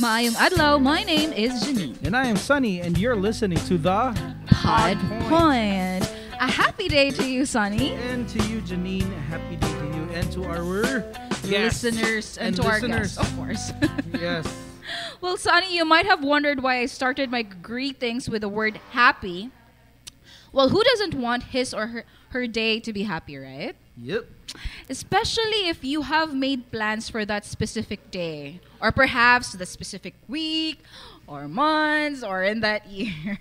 Maayong adlaw. My name is Janine. And I am Sunny, and you're listening to the Pod Point. Point. A happy day to you, Sunny. And to you, Janine, happy day to you, and to our guests. Listeners and, And to our guests, of course. Yes. well, Sunny, you might have wondered why I started my greetings with the word happy. Well, who doesn't want his or her, her day to be happy, right? Yep. Especially if you have made plans for that specific day, or perhaps the specific week, or months, or in that year.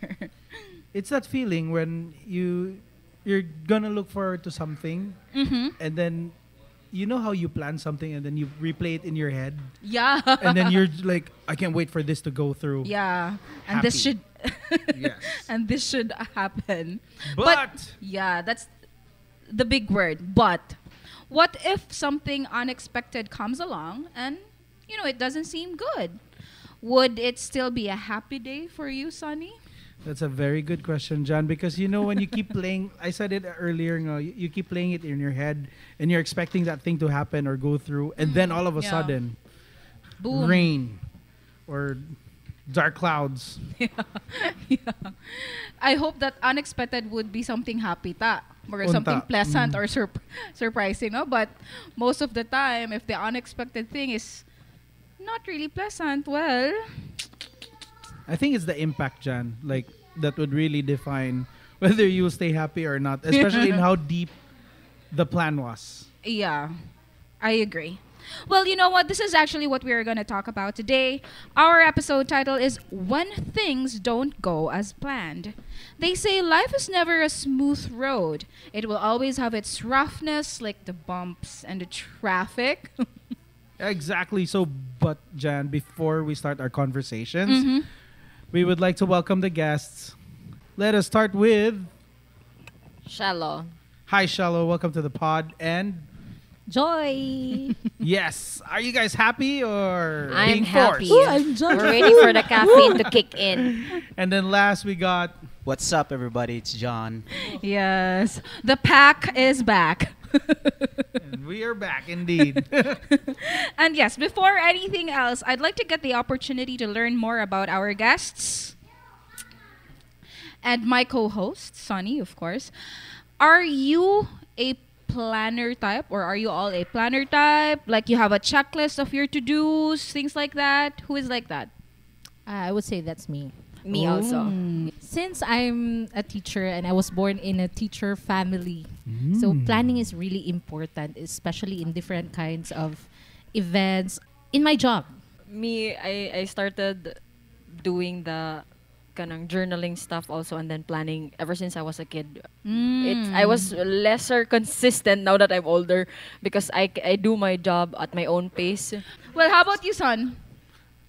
It's that feeling when you you're gonna look forward to something, mm-hmm. and then you know how you plan something, and then you replay it in your head, Yeah. and then you're like, I can't wait for this to go through. yeah, and this should. Yes. and this should happen. But, yeah, that's the big word. But what if something unexpected comes along and you know it doesn't seem good? Would it still be a happy day for you, Sunny? That's a very good question, John. Because you know when you keep playing, I said it earlier. You, know, you, you keep playing it in your head, and you're expecting that thing to happen or go through, and then all of a Yeah. sudden, Boom. rain or dark clouds. yeah. I hope that unexpected would be something happy ta or Unta. something pleasant Mm. or surp- surprising, no? But most of the time, if the unexpected thing is not really pleasant, well, I think it's the impact, Jan. Like that would really define whether you will stay happy or not, especially in how deep the plan was. Yeah, I agree. Well, you know what? This is actually what we're going to talk about today. Our episode title is When Things Don't Go as Planned. They say life is never a smooth road, it will always have its roughness, like the bumps and the traffic. Exactly. So, but Jan, before we start our conversations, Mhm. we would like to welcome the guests. Let us start with Shallow. Hi, Shallow. Welcome to the pod. And Joy. yes, are you guys happy or I'm being happy. forced? Ooh, I'm Joy. We're waiting for the caffeine to kick in. And then last we got What's up, everybody? It's John. yes, the pack is back. and we are back indeed. And yes, before anything else, I'd like to get the opportunity to learn more about our guests and my co-host, Sunny, of course. Are you a planner type or are you all a planner type? Like you have a checklist of your to-dos, things like that? Who is like that? I would say that's me. Me also. Since I'm a teacher and I was born in a teacher family, so Mm. planning is really important, especially in different kinds of events. In my job, Me, I, I started doing the kanang journaling stuff also and then planning ever since I was a kid. It's I was lesser consistent now that I'm older because I, I do my job at my own pace. Well, how about you, son?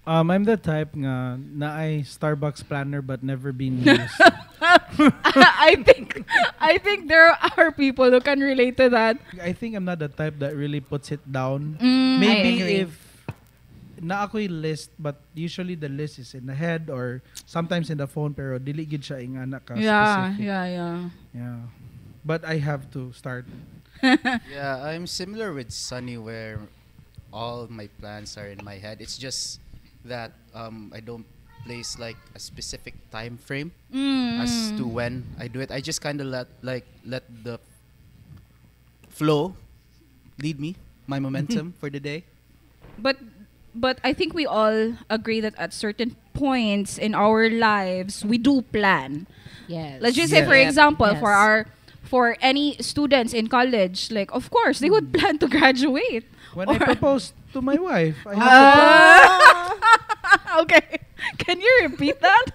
Um, I'm the type nga na I Starbucks planner but never been used. I think I think there are people who can relate to that. I think I'm not the type that really puts it down. Mm, Maybe if na ako yung list but usually the list is in the head or sometimes in the phone pero dili gid siya ingana ka yeah, specific. yeah, yeah. Yeah. But I have to start. Yeah, I'm similar with Sunny where all my plans are in my head. It's just that um, I don't place like a specific time frame Mm. as to when I do it. I just kind of let like let the flow lead me, my momentum for the day. but but I think we all agree that at certain points in our lives we do plan. yes. Let's just say Yes. for Yep. example Yes. for our for any students in college, like of course they would plan to graduate. When I Or- proposed to my wife, I have plan- okay. Can you repeat that?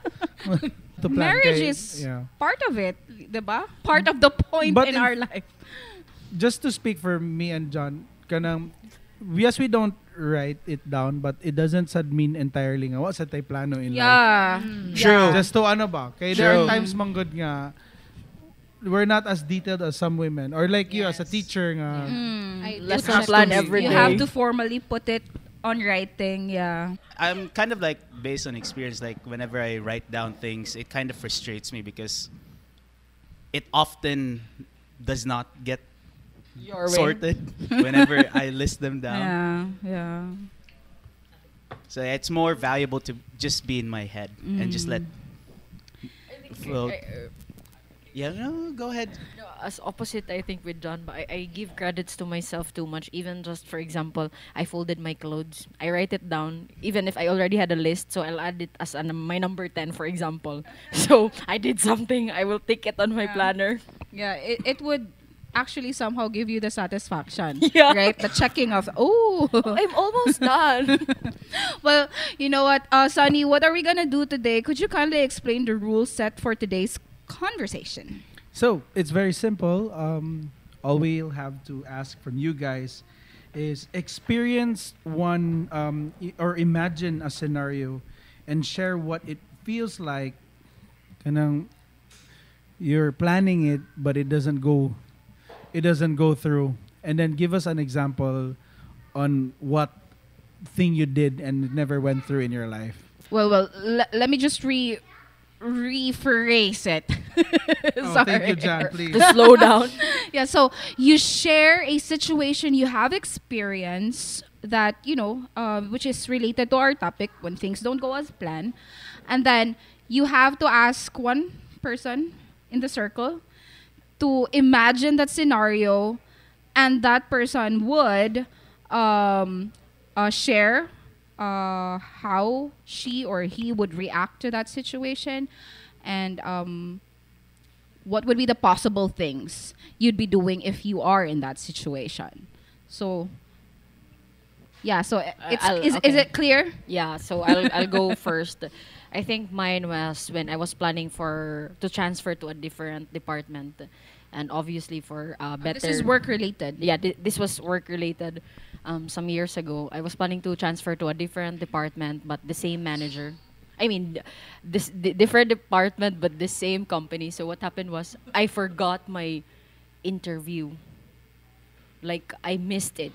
to plan Marriage kay- is yeah. part of it, 'di ba? Part of the point But in in- our life. just to speak for me and John, kanang yes we don't write it down but it doesn't sad mean entirely nga wa sa tay plano in life. Yeah. True. Yeah. Just to ano ba? Kaya there are True. times manggod nga we're not as detailed as some women or like you as a teacher nga Mm. I Let's do not check plan to- every you day. have to formally put it on writing, yeah. I'm kind of like based on experience. Like whenever I write down things, it kind of frustrates me because it often does not get Your sorted whenever I list them down. Yeah, yeah. So it's more valuable to just be in my head and just let. Well, I- yeah, no, go ahead. No, as opposite, I think with John, but I, I give credits to myself too much. Even just for example, I folded my clothes. I write it down, even if I already had a list. So I'll add it as an, my number ten, for example. So I did something. I will take it on my Yeah. planner. Yeah, it, it would actually somehow give you the satisfaction. Yeah. Right? The checking of, oh. I'm almost done. well, you know what, uh, Sunny, what are we going to do today? Could you kindly explain the rules set for today's conversation? So it's very simple. Um, all we'll have to ask from you guys is experience one um, or imagine a scenario and share what it feels like. Kanang you're planning it, but it doesn't go. It doesn't go through, and then give us an example on what thing you did and it never went through in your life. Well, well, le- let me just re rephrase it. Oh, thank you, Jan. Please. to slow down. yeah, so you share a situation you have experienced that, you know, um, which is related to our topic when things don't go as planned. And then you have to ask one person in the circle to imagine that scenario and that person would um, uh, share uh, how she or he would react to that situation and um, what would be the possible things you'd be doing if you are in that situation. So, yeah. So uh, it's I'll- is, is it clear? Yeah, so I'll I'll go first. I think mine was when I was planning for to transfer to a different department, and obviously for uh, better. This is work related. Yeah, thi- this was work related. Um, some years ago, I was planning to transfer to a different department, but the same manager. I mean, th- this di- different department, but the same company. So what happened was I forgot my interview. Like I missed it.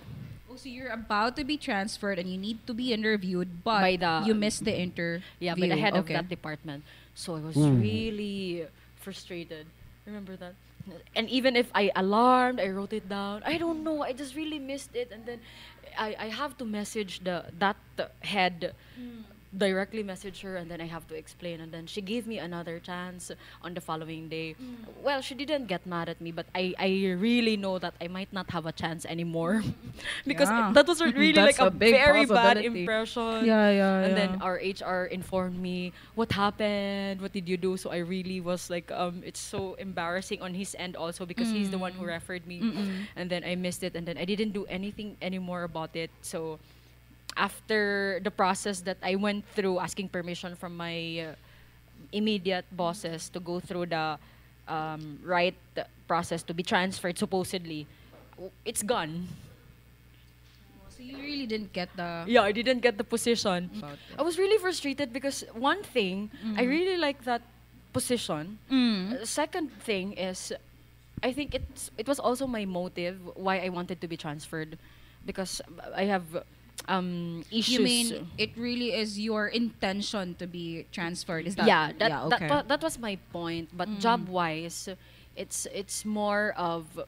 Oh, so you're about to be transferred and you need to be interviewed, but By the- you missed the interview. Yeah, by the head of that department. So I was Mm. really frustrated. Remember that? And even if I alarmed, I wrote it down. I don't know. I just really missed it, and then I, I have to message the that head mm. Directly message her and then I have to explain and then she gave me another chance on the following day. Well, she didn't get mad at me, but I, I really know that I might not have a chance anymore because Yeah. that was really like a, a very bad impression. Yeah, yeah, And yeah. then our HR informed me what happened, what did you do? So I really was like, um, it's so embarrassing on his end also because he's the one who referred me, Mm-mm. and then I missed it, and then I didn't do anything anymore about it. So after the process that I went through, asking permission from my uh, immediate bosses to go through the um, right process to be transferred supposedly, it's gone. So you really didn't get the. Yeah, I didn't get the position. I was really frustrated because one thing, I really like that position. Mm. Uh, second thing is, I think it's it was also my motive why I wanted to be transferred, because I have um, issues. You mean it really is your intention to be transferred? Is that yeah, that, yeah, that, okay. wa- that was my point. But Mm. job wise, it's it's more of,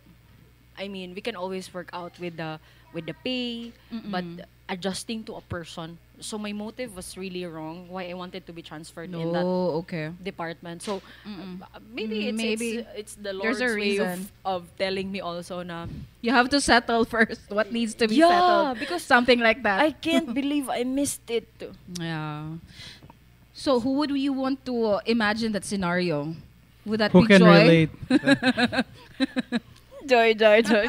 I mean, we can always work out with the with the pay, but Mm-mm. Adjusting to a person. So my motive was really wrong. Why I wanted to be transferred in that no, okay. department. So Mm-mm. uh, maybe Mm, it's, maybe it's it's the there's Lord's a way of, reason. of telling me also na You have to settle first. What needs to be Yeah, settled? because something like that. I can't believe I missed it. Yeah. So who would you want to uh, imagine that scenario? Would that Who be can Joy? relate? Joy, joy, joy.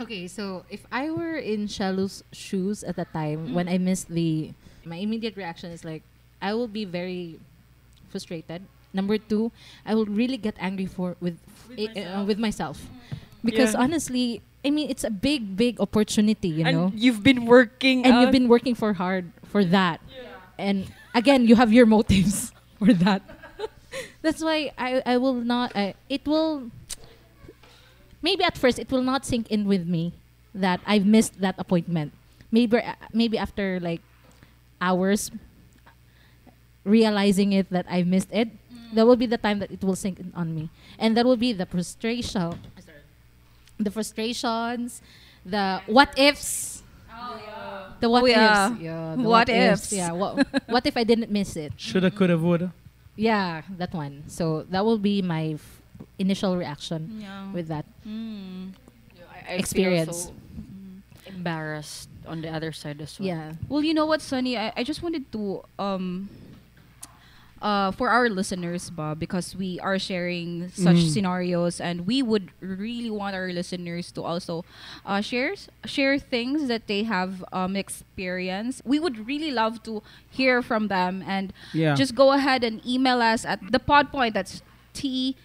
Okay, so if I were in Shallo's shoes at the time when mm. I missed the, my immediate reaction is like, I will be very frustrated. Number two, I will really get angry for with with, uh, with myself, mm. because Yeah. honestly, I mean, it's a big, big opportunity, you and know, you've been working and out. you've been working for hard for that, and again, you have your motives for that. That's why I I will not. I, it will maybe at first it will not sink in with me that I've missed that appointment. Maybe uh, maybe after like hours realizing it that I missed it, that will be the time that it will sink in on me. And that will be the frustration the frustrations, the what ifs. The what Oh, yeah. ifs. Yeah. the What ifs. Yeah. What, what if I didn't miss it? Shoulda, coulda, woulda. Yeah, that one. So that will be my f- initial reaction Yeah. with that. Mm. I, I Experience. Feel so embarrassed on the other side as well. Yeah. Well, you know what, Sunny? I, I just wanted to um uh for our listeners, Bob, because we are sharing such Mm. scenarios and we would really want our listeners to also uh share share things that they have um experienced. We would really love to hear from them and Yeah. just go ahead and email us at the pod point that's T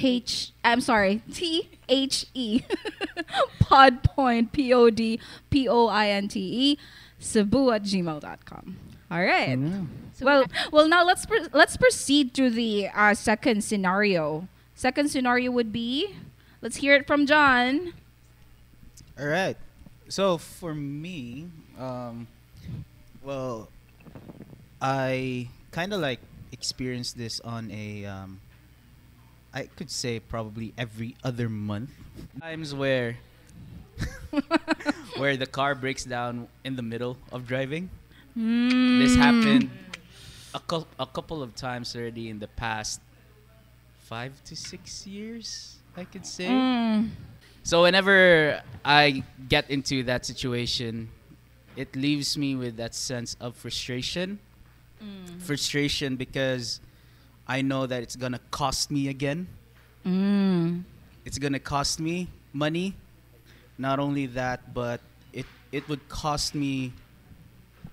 H I'm sorry, T H E pod point P O D P O I N T E Cebu at gmail.com. All right. Yeah. well, well, now let's pr- let's proceed to the uh, second scenario. Second scenario would be, let's hear it from John. All right. So for me, um, well, I kind of like experienced this on a, um, I could say probably every other month. Times where, where the car breaks down in the middle of driving. This happened a, cou- a couple of times already in the past five to six years, I could say. Mm. So whenever I get into that situation, it leaves me with that sense of frustration. Frustration because I know that it's gonna cost me again. Mm. It's gonna cost me money. Not only that, but it it would cost me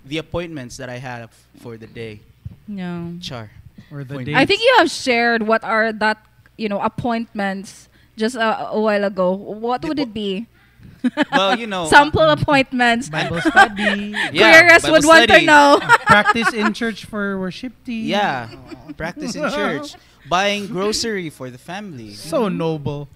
the appointments that I have for the day. No. Char. Or the Point. dates. I think you have shared what are that you know appointments just a, a while ago. What The- would it be? Well, you know. Sample appointments. Bible study, yeah, Queerest Bible would want to study. know. practice in church for worship team. Yeah, practice in church, buying grocery for the family, So noble.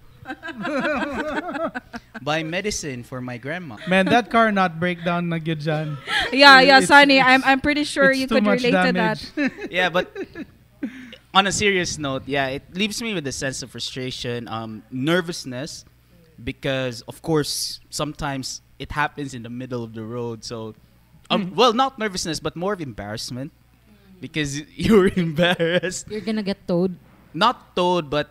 Buy medicine for my grandma. Man, that car not break down na gyud dyan. yeah, yeah, It's- Sunny. it's- I'm I'm pretty sure you could relate damage. to that. yeah, but on a serious note, yeah, it leaves me with a sense of frustration, um, nervousness, because of course sometimes it happens in the middle of the road. So, um, Mm. well, not nervousness, but more of embarrassment, because you're embarrassed, You're gonna get towed. not told, but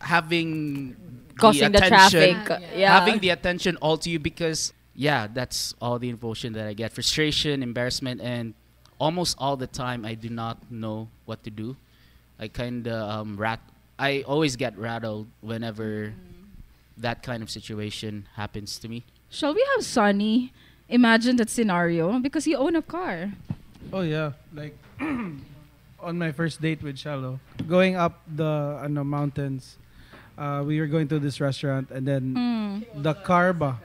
having Causing the, attention, traffic. Yeah. Yeah. having the attention all to you because yeah that's all the emotion that i get frustration embarrassment and almost all the time i do not know what to do i kind of um, rat i always get rattled whenever that kind of situation happens to me Shall we have Sunny imagine that scenario because you own a car? Oh yeah, like on my first date with Shallow, going up the ano mountains, uh, we were going to this restaurant and then Mm. the car ba.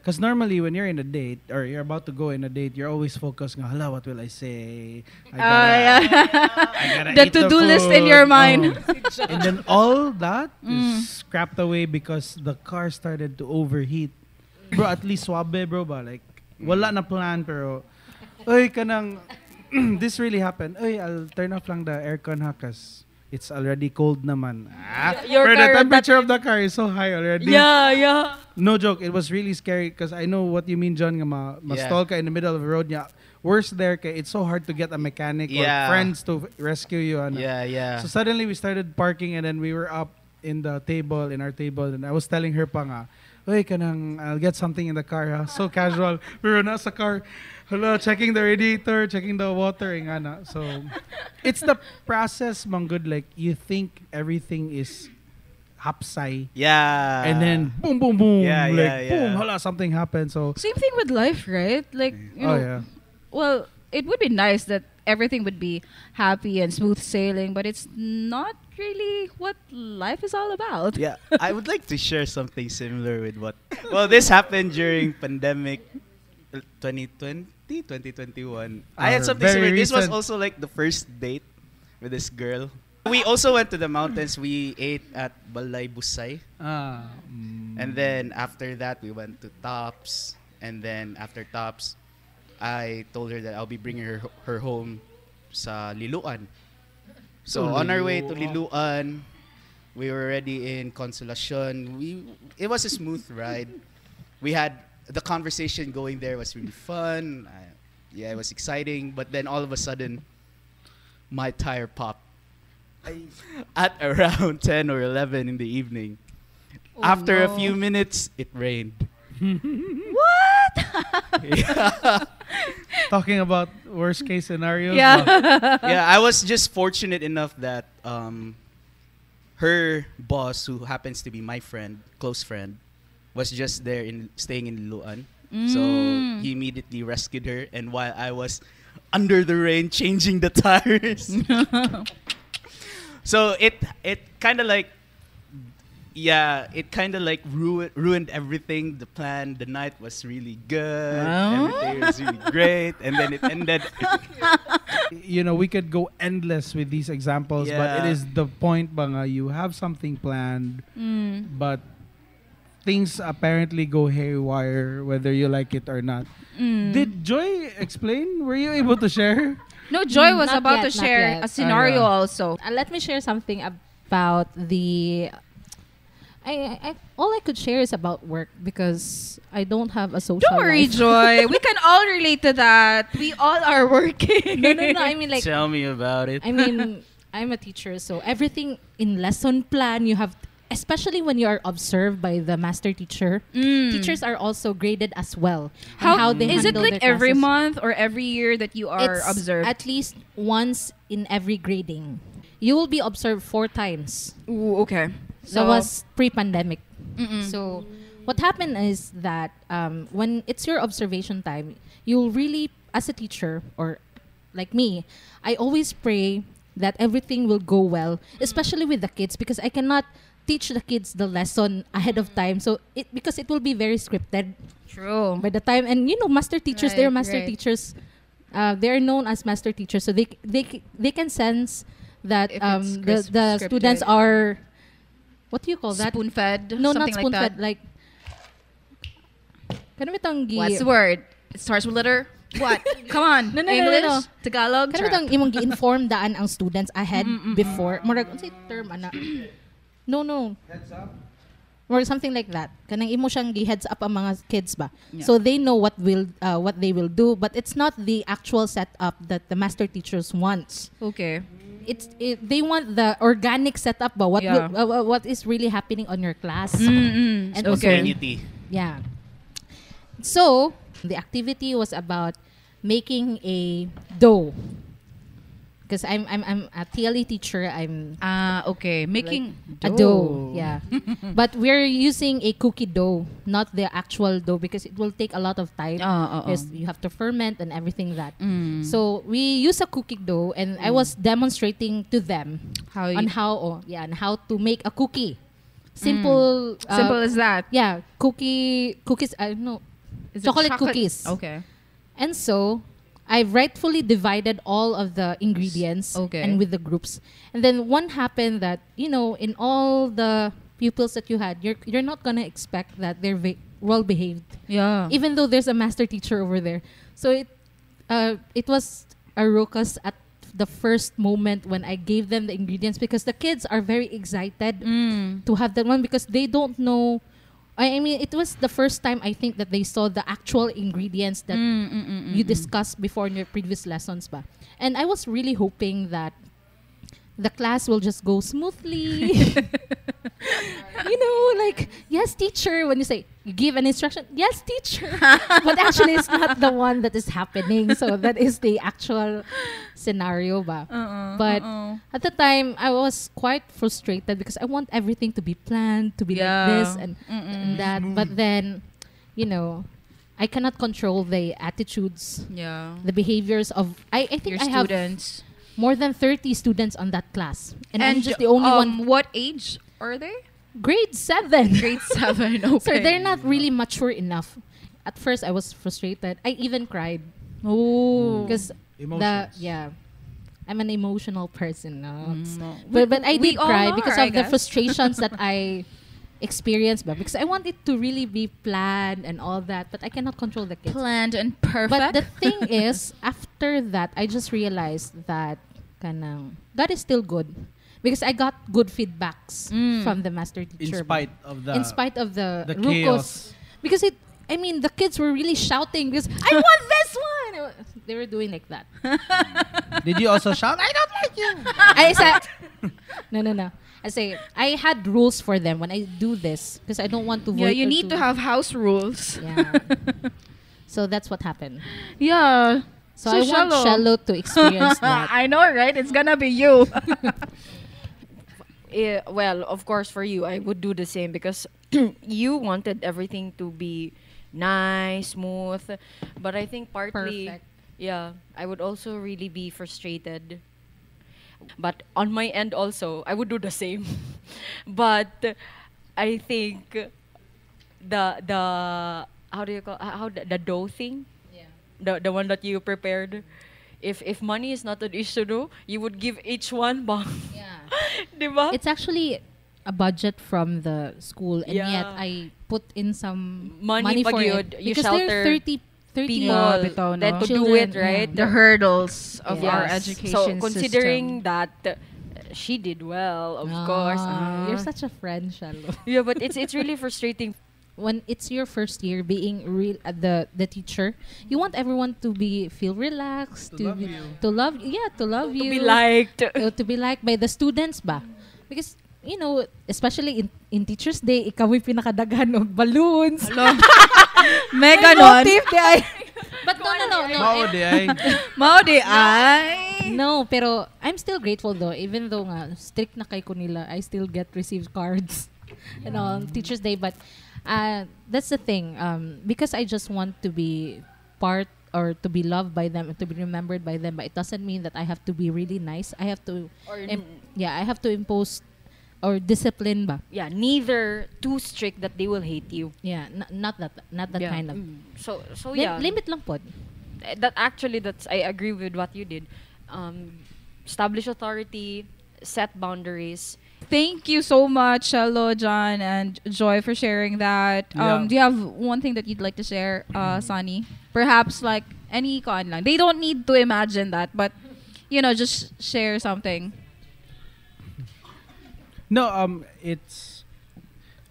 Because normally when you're in a date or you're about to go in a date, you're always focused nga, hala, what will I say? I Ah, gotta, yeah. I gotta the eat the to-do list in your mind. Oh. and then all that Mm. is scrapped away because the car started to overheat. Bro, at least swabe, bro ba? Like, wala na plan, pero, oy, kanang, this really happened. Oy, I'll turn off lang the aircon ha, cause it's already cold naman. Ah, Your car, the that- temperature of the car is so high already. yeah, yeah. No joke, it was really scary because I know what you mean, John, nga ma, ma-stall ka in the middle of the road niya. Worse there, kay it's so hard to get a mechanic Yeah. or friends to rescue you. Ano. yeah yeah So suddenly we started parking and then we were up in the table, in our table, and I was telling her pa nga, Uy, kanang, I'll get something in the car, ha? So casual. We were nasa car, Hello, checking the radiator, checking the water, nga na. So, it's the process, mang good. Like, you think everything is hapsay. Yeah. And then boom, boom, boom. Yeah, like, yeah, yeah. boom, hala, something happened. So Same thing with life, right? Like, you oh, know, yeah. well, it would be nice that everything would be happy and smooth sailing, but it's not really what life is all about. Yeah. I would like to share something similar with what, well, this happened during pandemic 2020. 2021. Mm-hmm. I had something similar. This was also like the first date with this girl. We also went to the mountains. We ate at Balay Busay. Ah, mm. And then after that, we went to Tops. And then after Tops, I told her that I'll be bringing her, her home sa Liloan. So Liloan. on our way to Liloan, we were already in Consolacion. We it was a smooth ride. We had the conversation going there was really fun. I, yeah, it was exciting. But then all of a sudden, my tire popped at around 10 or 11 in the evening. After a few minutes, it rained. What? yeah. Talking about worst case scenarios. Yeah. yeah, I was just fortunate enough that um, her boss, who happens to be my friend, close friend, was just there in staying in Luan. So Mm. he immediately rescued her, and while I was under the rain changing the tires, so it it kind of like yeah, it kind of like ruined ruined everything. The plan, the night was really good. Oh. Everything was really great, and then it ended. you know, we could go endless with these examples, but it is the point, banga, you have something planned, Mm. but things apparently go haywire, whether you like it or not. Mm. Did Joy explain? Were you able to share? no, Joy was Not about yet, to share yet. a scenario yeah. also. Uh, let me share something about the. I, I, I all I could share is about work because I don't have a social. Don't worry, life. Joy. we can all relate to that. We all are working. no, no, no. I mean, like, Tell me about it. I mean, I'm a teacher, so everything in lesson plan you have, especially when you are observed by the master teacher. Mm. Teachers are also graded as well. How, how they is it like every month or every year that you are It's observed? At least once in every grading. You will be observed four times. Ooh, okay. that was pre-pandemic. Mm-mm. So what happened is that um, when it's your observation time, you'll really, as a teacher or like me, I always pray that everything will go well, especially with the kids because I cannot teach the kids the lesson ahead of time. So it because it will be very scripted True. by the time and you know master teachers they're master right. teachers uh, they're known as master teachers so they they they can sense that um the, the scripted. students are what do you call that spoon fed? no something not spoon like fed that. like gi What's the word? It starts with letter. What? Come on. No, no, no, no, no. Tagalog. Kano bitang imong gi-inform daan ang students ahead before murag unsay term ana no no Heads up. or something like that. Kanang imo siyang gi-heads up ang mga kids ba. Yeah. So they know what will uh, what they will do, but it's not the actual setup that the master teachers wants. Okay. It's it, they want the organic setup ba what Yeah. will, uh, uh, what is really happening on your class. Mm-mm. And okay. Spontaneity. Yeah. So, the activity was about making a dough. Because I'm I'm I'm a TLE teacher. I'm Ah, okay. Making a dough. Yeah. but we're using a cookie dough, not the actual dough because it will take a lot of time. Ah, oo. Because you have to ferment and everything that. Mm. So we use a cookie dough and I was demonstrating to them how on how oh, yeah, on how to make a cookie. Simple uh, simple as that? yeah, cookie cookies I don't know. Is it chocolate cookies. Okay. And so I rightfully divided all of the ingredients Okay. and with the groups. And then one happened that, you know, in all the pupils that you had, you're you're not gonna expect that they're ve- well behaved. Yeah. Even though there's a master teacher over there. So it uh, it was a ruckus at the first moment when I gave them the ingredients because the kids are very excited Mm. to have that one because they don't know I I mean, it was the first time I think that they saw the actual ingredients that Mm, mm, mm, mm, you mm. discussed before in your previous lessons ba. And I was really hoping that the class will just go smoothly. you know, like, yes, teacher, when you say, you give an instruction, yes, teacher. but actually, it's not the one that is happening. So that is the actual scenario ba. Uh-uh, But uh-uh. at the time, I was quite frustrated because I want everything to be planned, to be Yeah. like this and, and that. But then, you know, I cannot control the attitudes, yeah. the behaviors of. I, I think Your I have students. More than 30 students on that class. And, I'm just the only um, one. What age are they? Grade 7. Grade seven. Okay. so they're not really mature enough. At first, I was frustrated. I even cried. Oh. Because the. Emotions. Yeah. I'm an emotional person. No? Mm. But, but I did cry are, because of the frustrations that I experienced. But because I want it to really be planned and all that, but I cannot control the kids. planned and perfect. But the thing is, after that, I just realized that kanang, God is still good. Because I got good feedbacks Mm. from the master teacher. In teacher. spite of the in spite of the, the rucos. chaos. Because it I mean, the kids were really shouting because I want this one. They were doing like that. Did you also shout? I don't like you. I said, no, no, no. I say I had rules for them when I do this because I don't want to. Yeah, you or need to have house rules. Yeah. so that's what happened. Yeah. So, So I want shallow. Shallow to experience that. I know, right? It's gonna be you. Well, of course, for you, I would do the same because you wanted everything to be nice, smooth. But I think partly, Perfect. yeah, I would also really be frustrated. But on my end, also, I would do the same. but I think the the how do you call how the, the dough thing, Yeah. The the one that you prepared. If if money is not an issue, though, you would give each one bang. Yeah. Diba? It's actually a budget from the school, and yet I put in some Money for pag it you because there are 30, 30 people Yeah, bitaw, no? that to do it, right? yeah. the hurdles of Yes. our Yes. education So considering system. that uh, she did well, of course. Ah, you're uh, such a friend, Shallow. yeah, but it's it's really frustrating. When it's your first year being real uh, the the teacher, you want everyone to be feel relaxed, To love be, you. to love yeah, to love To you, be liked. uh, to be liked by the students ba? Because you know, especially in in Teachers Day, ikaw yung pinakadaghan ng balloons. Di ay. But no, no, no, no. Mao di ay. Mao di ay. No, pero I'm still grateful though. Even though nga, strict na kay ko nila, I still get received cards. You know, on Teacher's Day. But uh, that's the thing. Um, because I just want to be part or to be loved by them, to be remembered by them. But it doesn't mean that I have to be really nice. I have to, Or im- yeah, I have to impose or discipline ba? yeah, neither too strict that they will hate you. Yeah, n- not that, not that Yeah. kind of. Mm. So so Lim- yeah, limit lang po. Eh, that actually that's I agree with what you did. Um, establish authority, set boundaries. Thank you so much, Shallow, John, and Joy for sharing that. Um, Yeah. Do you have one thing that you'd like to share, uh, Sunny? Perhaps like any con lang. They don't need to imagine that, but you know, just share something. No, um, it's.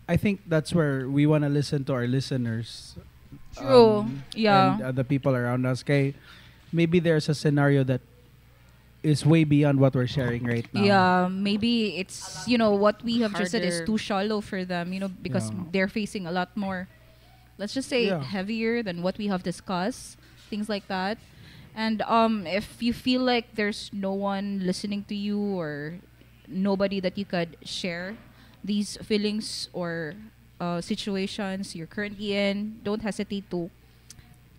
I think that's where we want to listen to our listeners. True. um, Yeah. And uh, the people around us. Kay, maybe there's a scenario that is way beyond what we're sharing right now. Yeah, maybe it's you know what we have just said is too shallow for them, you know, because Yeah. they're facing a lot more. Let's just say Yeah. heavier than what we have discussed, things like that. And um, if you feel like there's no one listening to you or nobody that you could share these feelings or uh, situations you're currently in, don't hesitate to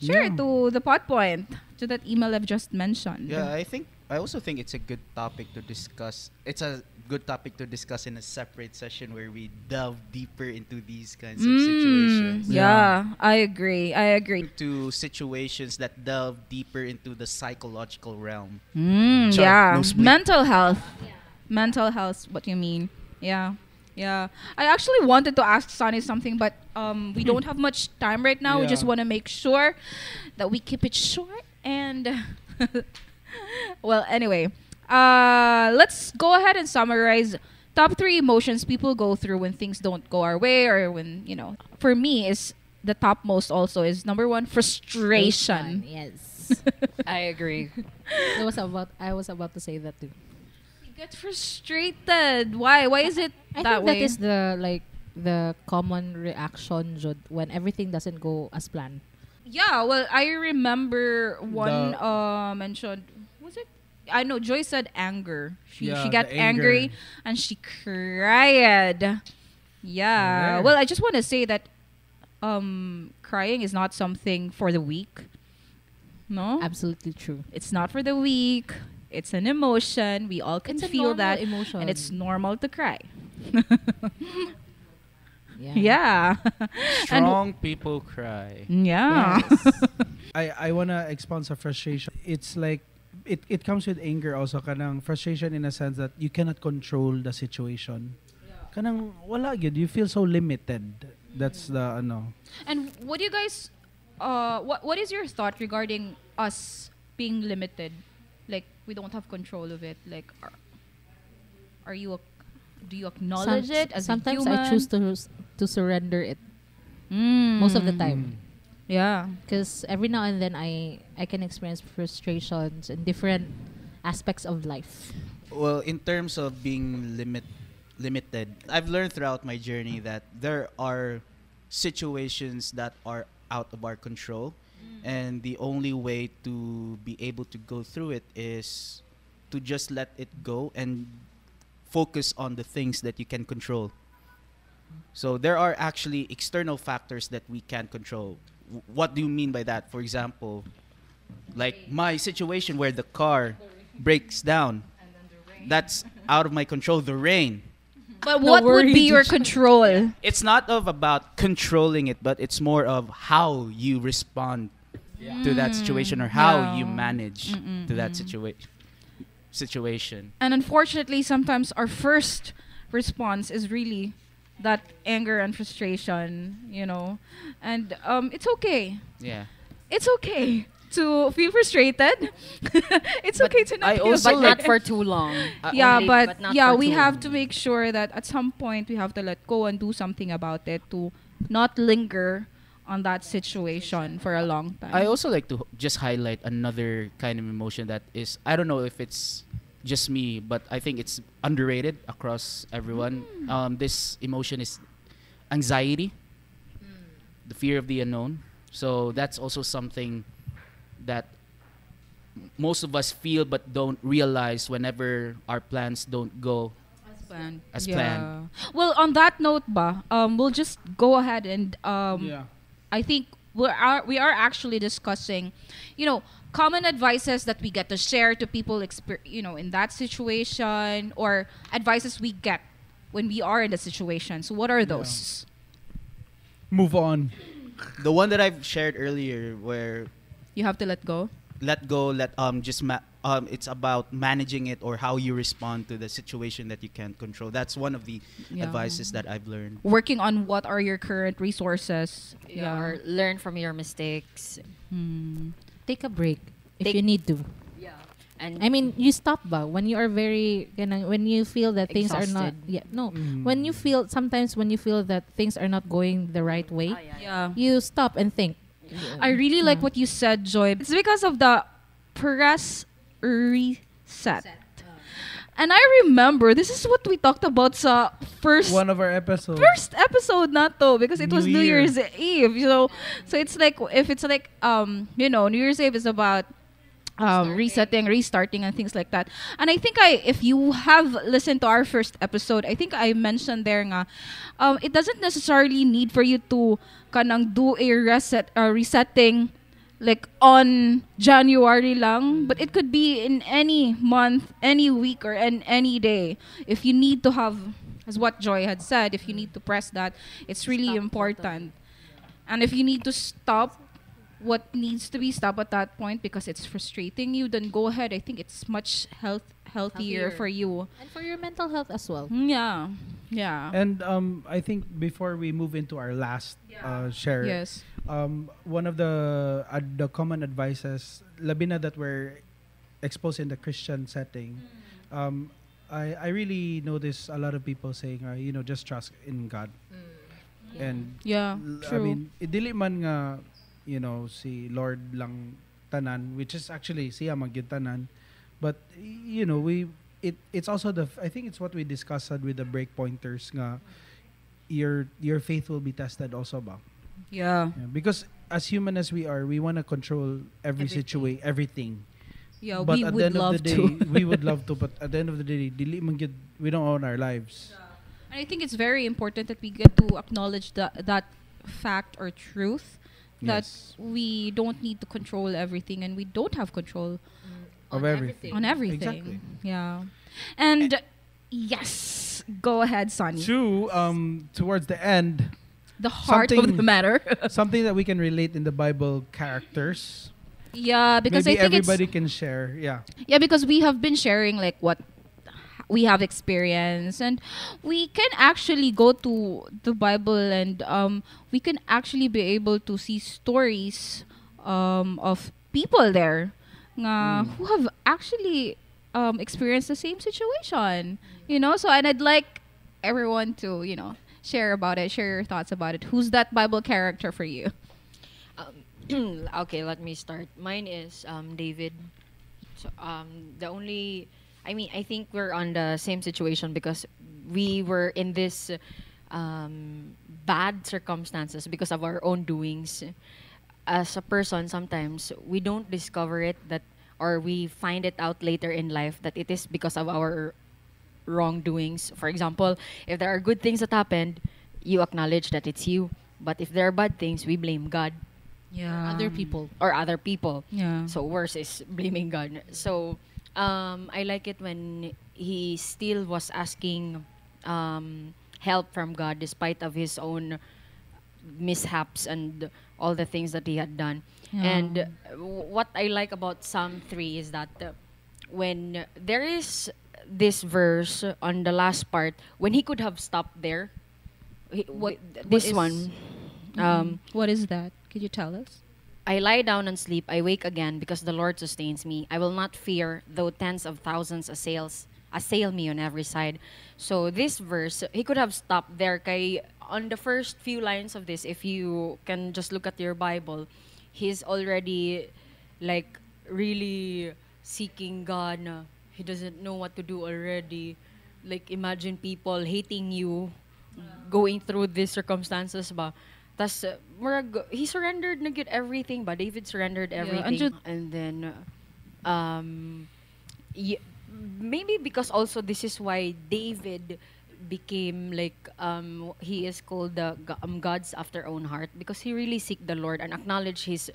share it to the pot point to that email I've just mentioned. Yeah, I think I also think it's a good topic to discuss. It's a good topic to discuss in a separate session where we delve deeper into these kinds of Mm, situations. Yeah, I agree. I agree. To situations that delve deeper into the psychological realm. Mm, Char, yeah. no. Mental health. Mental health, what you mean. Yeah. Yeah. I actually wanted to ask Sunny something, but um, we don't have much time right now. We just want to make sure that we keep it short and. well, anyway, uh, let's go ahead and summarize top three emotions people go through when things don't go our way or when, you know, for me, is the topmost also is number one, frustration. Yes. I agree. I was about I was about to say that too. You get frustrated. Why? Why is it I that think way? that is the like the common reaction when everything doesn't go as planned. yeah, well, I remember one The- uh mentioned was it I know Joy said anger. She Yeah, she got anger. angry and she cried. Yeah. There. Well, I just want to say that um crying is not something for the weak. No? Absolutely true. It's not for the weak. It's an emotion. We all can It's feel that emotion. and it's normal to cry. yeah. yeah. and Strong people cry. yeah. I I wanna expound sa frustration. It's like it it comes with anger also kanang frustration in a sense that you cannot control the situation. Kanang wala gyud you feel so limited. That's the ano. And what do you guys uh what what is your thought regarding us being limited? Like we don't have control of it. Like are, are you ac- do you acknowledge Some- it as sometimes a human? I choose to to surrender it Mm. most of the time. Yeah. because every now and then I I can experience frustrations in different aspects of life. Well, in terms of being limit limited, I've learned throughout my journey that there are situations that are out of our control, mm. and the only way to be able to go through it is to just let it go and focus on the things that you can control. So there are actually external factors that we can't control. W- What do you mean by that? For example, like my situation where the car breaks down. That's out of my control. The rain. But No what would be your control? It's not of about controlling it, but it's more of how you respond to that situation or how you manage Mm-mm, to that mm. situa- situation. And unfortunately, sometimes our first response is really that anger and frustration, you know. And um, it's okay. Yeah. It's okay to feel frustrated. it's But okay to not I feel also but not for too long. Uh, yeah, only- but, not yeah, we have long. to make sure that at some point we have to let go and do something about it to not linger on that situation for a long time. I also like to h- just highlight another kind of emotion that is I don't know if it's just me, but I think it's underrated across everyone. Um, this emotion is anxiety, the fear of the unknown. So that's also something that most of us feel but don't realize whenever our plans don't go as planned. as Yeah. planned. Well, on that note, ba, um, we'll just go ahead and um, yeah. I think we are we are actually discussing, you know, common advices that we get to share to people, exper- you know, in that situation, or advices we get when we are in the situation. So, what are those? Move on. The one that I've shared earlier where You have to let go. let go, let um just ma- um it's about managing it or how you respond to the situation that you can't control. That's one of the Yeah. advices that I've learned. Working on what are your current resources. Yeah, or learn from your mistakes. Hmm. Take a break if Take- you need to. Yeah. And I mean, you stop ba when you are very ganang, when you feel that things are not Exhausted. yeah no Mm. when you feel sometimes when you feel that things are not going the right way Ah, yeah, Yeah. you stop and think I really like what you said, Joy. It's because of the press reset. And I remember this is what we talked about sa first One of our episodes. first episode not though because it was New New Year. Year's Eve. You know, so it's like if it's like um you know New Year's Eve is about um, resetting, restarting, and things like that. And I think I, if you have listened to our first episode, I think I mentioned there nga, um, it doesn't necessarily need for you to kanang do a reset, uh, resetting like on January lang, but it could be in any month, any week, or in any day. If you need to have, as what Joy had said, if you need to press that, it's really Stop important. And if you need to stop what needs to be stopped at that point because it's frustrating you, then go ahead. I think it's much health healthier, Healthier. for you. and for your mental health as well Mm, Yeah, yeah. And um, I think before we move into our last uh, share, yes. um, one of the uh, the common advices, labina that we're exposed in the Christian setting, um, I I really notice a lot of people saying, uh, you know, just trust in God. And Yeah, l- I true. mean, idili man nga, you know, si Lord lang tanan, which is actually siya magyud tanan. But you know, we it it's also the I think it's what we discussed with the break pointers nga your your faith will be tested also ba. yeah, Yeah, because as human as we are, we want to control every Everything. situation, everything. yeah. but we at the would end love of the day, to. we would love to. But at the end of the day, dili man gyud- we don't own our lives. And I think it's very important that we get to acknowledge that that fact or truth that Yes. we don't need to control everything and we don't have control Of everything. on everything. Exactly. Yeah. And yes, go ahead, Sunny. Two, um, towards the end, The heart of the matter. something that we can relate in the Bible characters. yeah, because Maybe I think everybody it's can share. Yeah. yeah because we have been sharing like what we have experience. And we can actually go to the bible and um, we can actually be able to see stories um, of people there nga, who have actually um, experienced the same situation you know? So and i'd like everyone to you know share about it share your thoughts about it. Who's that bible character for you? Um, okay, let me start. Mine is um, David. So um, the only, I mean, I think we're on the same situation because we were in this um, bad circumstances because of our own doings. As a person, sometimes we don't discover it that, or we find it out later in life that it is because of our wrongdoings. For example, if there are good things that happened, you acknowledge that it's you. But if there are bad things, we blame God Yeah. Other people. or other people. Yeah. So worse is blaming God. So um, I like it when he still was asking um, help from God despite of his own mishaps and all the things that he had done. And uh, w- what I like about Psalm 3 is that uh, when there is this verse on the last part, when he could have stopped there, he, What- th- what this is- one, um, What is that? Could you tell us? I lie down and sleep. I wake again because the Lord sustains me. I will not fear, though tens of thousands assails assail me on every side. So this verse, he could have stopped there. Kay, on the first few lines of this, if you can just look at your Bible, he's already like really seeking God. Na he doesn't know what to do already. Like imagine people hating you, going through these circumstances ba. Tas, uh, murag, he surrendered na everything ba? David surrendered everything. andyan- and then, um, maybe because also this is why David became like um he is called the um, God's after own heart because he really seek the Lord and acknowledge his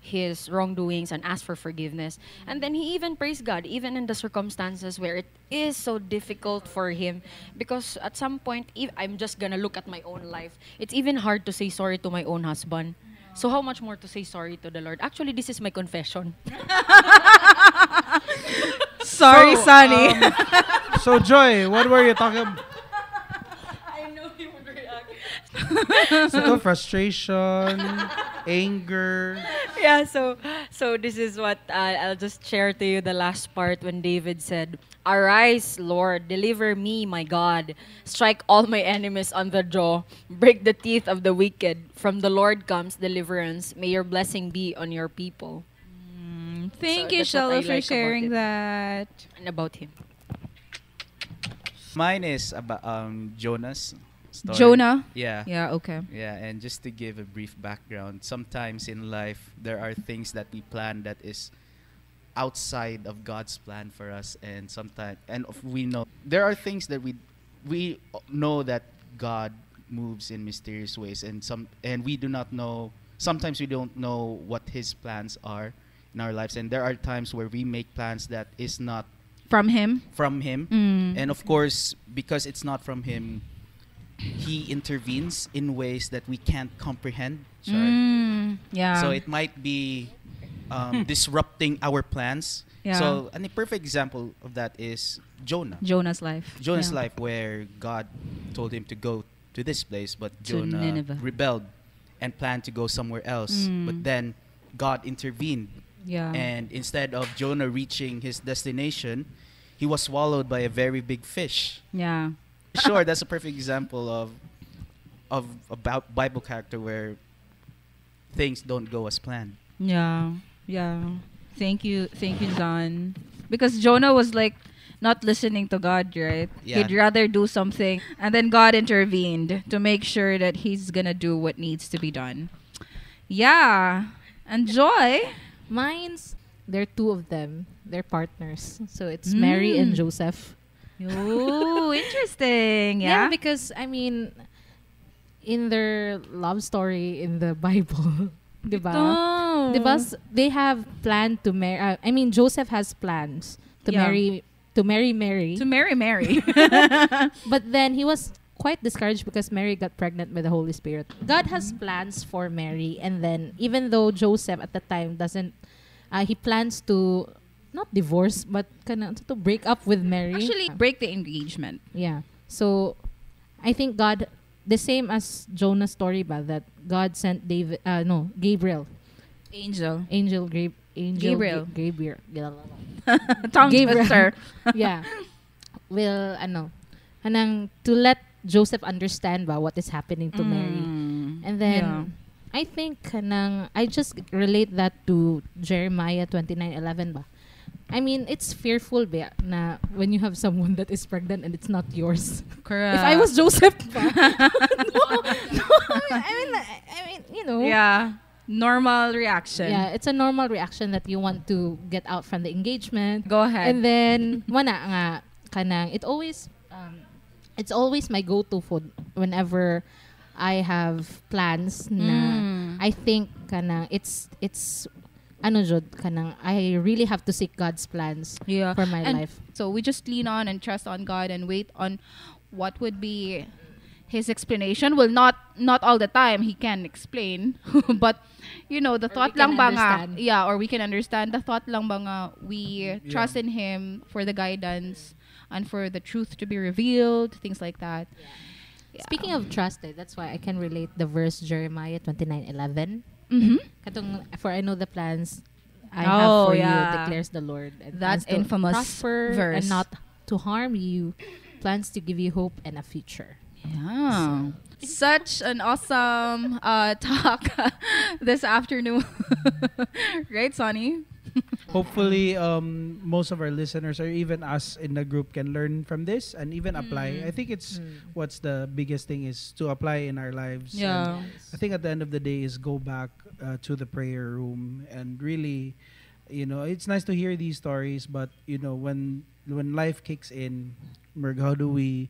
his wrongdoings and ask for forgiveness and then he even praised God even in the circumstances where it is so difficult for him because at some point if I'm just gonna look at my own life it's even hard to say sorry to my own husband so how much more to say sorry to the Lord actually this is my confession Sorry, So, Sonny. um, so Joy, what were you talking? Would react So frustration, anger. yeah so so this is what uh, i'll just share to you the last part when david said arise lord deliver me my god strike all my enemies on the jaw break the teeth of the wicked from the lord comes deliverance may your blessing be on your people Thank So you, that's what like for sharing it. that. and about him Mine is about um, Jonas. Story. Jonah. Yeah. Yeah, okay. Yeah, and just to give a brief background, sometimes in life there are things that we plan that is outside of God's plan for us, and sometimes and we know there are things that we we know that God moves in mysterious ways, and some and we do not know. Sometimes we don't know what His plans are in our lives, and there are times where we make plans that is not From him. from Him, Mm. and of course because it's not from Him. He intervenes in ways that we can't comprehend. Mm, yeah. So it might be um, disrupting our plans. Yeah. So and a perfect example of that is Jonah. Jonah's life. Jonah's Yeah. life, where God told him to go to this place, but To Jonah Nineveh. rebelled and planned to go somewhere else. Mm. But then God intervened, Yeah. and instead of Jonah reaching his destination, he was swallowed by a very big fish. yeah. Sure, that's a perfect example of of about Bible character where things don't go as planned. Yeah. Yeah. Thank you. Thank you, John. Because Jonah was like not listening to God, right? Yeah. He'd rather do something. And then God intervened to make sure that he's going to do what needs to be done. Yeah. And Joy. Mine's there are two of them. They're partners. So it's Mary and Mm. Joseph. Ooh, interesting. Yeah. because I mean in their love story in the Bible, ba? Oh. 'Di ba, s- they have planned to marry uh, I mean Joseph has plans to Yeah. marry to marry Mary. To marry Mary. But then he was quite discouraged because Mary got pregnant with the Holy Spirit. God has plans for Mary, and then even though Joseph at the time doesn't, uh, he plans to not divorce but kind of to break up with Mary. Actually, break the engagement. yeah. So, I think God, the same as Jonah's story, ba that God sent David, uh, no Gabriel, Angel. angel Gab- angel Gabriel. Ga- Gabriel, Tongue Gabriel. twister. yeah, will ano, anang to let Joseph understand ba what is happening to Mary. Mm. And then Yeah. I think kanang I just relate that to Jeremiah 29:11 ba. I mean, it's fearful ba na when you have someone that is pregnant and it's not yours. Correct. if I was Joseph no, no, I mean I mean, you know. yeah, normal reaction. Yeah, it's a normal reaction that you want to get out from the engagement. Go ahead. And then wala nga kanang it always um, it's always my go-to food whenever I have plans na Mm. I think kanang it's it's ano jud kanang I really have to seek God's plans yeah. for my And life. So we just lean on and trust on God and wait on what would be his explanation. Well, not not all the time he can explain, but you know the Or thought lang ba nga, yeah, or we can understand the thought lang ba nga we Yeah. trust in him for the guidance and for the truth to be revealed, things like that. Yeah. Speaking of trust, eh, that's why I can relate the verse Jeremiah 29:11. Mhm. Katong for I know the plans I Oh, have for yeah. you, declares the Lord. And That infamous prosper verse. and not to harm you, plans to give you hope and a future. Yeah. Such an awesome uh, talk this afternoon. right, Sunny? Hopefully, um, most of our listeners or even us in the group can learn from this and even apply. I think it's what's the biggest thing is to apply in our lives. Yeah. I think at the end of the day is go back uh, to the prayer room and really, you know, it's nice to hear these stories, but you know, when when life kicks in, Merg, how do we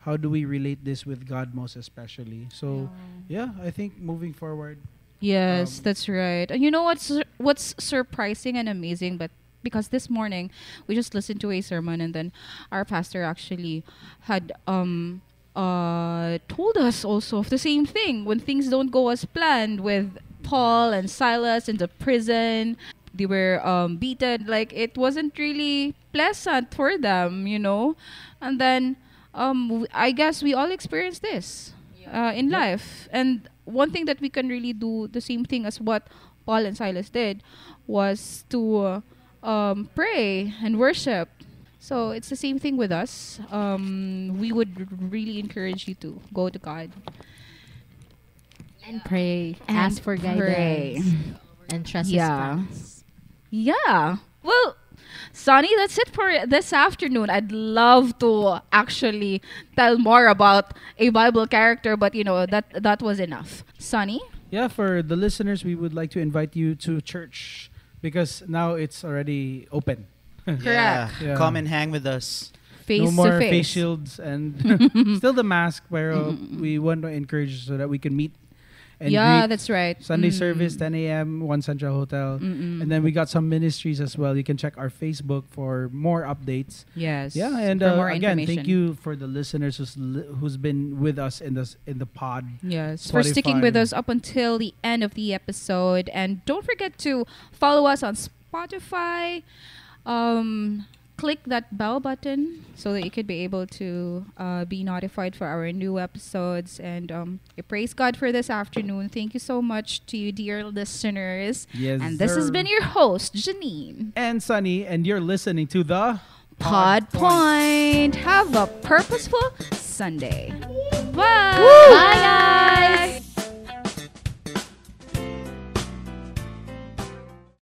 how do we relate this with God most especially? So yeah, I think moving forward. Yes, Um, that's right. And you know what's what's surprising and amazing, but because this morning we just listened to a sermon and then our pastor actually had um uh told us also of the same thing when things don't go as planned with Paul and Silas in the prison. They were um beaten like it wasn't really pleasant for them, you know. And then um I guess we all experience this uh, in life. And one thing that we can really do the same thing as what Paul and Silas did was to uh, um, pray and worship. So it's the same thing with us. Um, we would r- really encourage you to go to God And pray. And ask for pray. guidance. And trust Yeah. his plans. Yeah. Well, Sunny, that's it for this afternoon. I'd love to actually tell more about a Bible character, but you know that that was enough. Sunny, Yeah, for the listeners, we would like to invite you to church because now it's already open. Correct. Yeah. Come and hang with us. face no more to face. face shields and still the mask, pero we want to encourage so that we can meet and yeah, greet. that's right. Sunday Mm. service, 10 a.m., One Central Hotel. Mm-mm. And then we got some ministries as well. You can check our Facebook for more updates. yes, Yeah, and uh, again, thank you for the listeners who's li- who's been with us in this in the pod. Yes, for sticking with us up until the end of the episode. And don't forget to follow us on Spotify. Um, click that bell button so that you could be able to uh, be notified for our new episodes. And um, I praise God for this afternoon. Thank you so much to you, dear listeners. Yes, and this has been your host, Janine. and Sunny, and you're listening to the Pod Point. Have a purposeful Sunday. Bye. Bye, guys.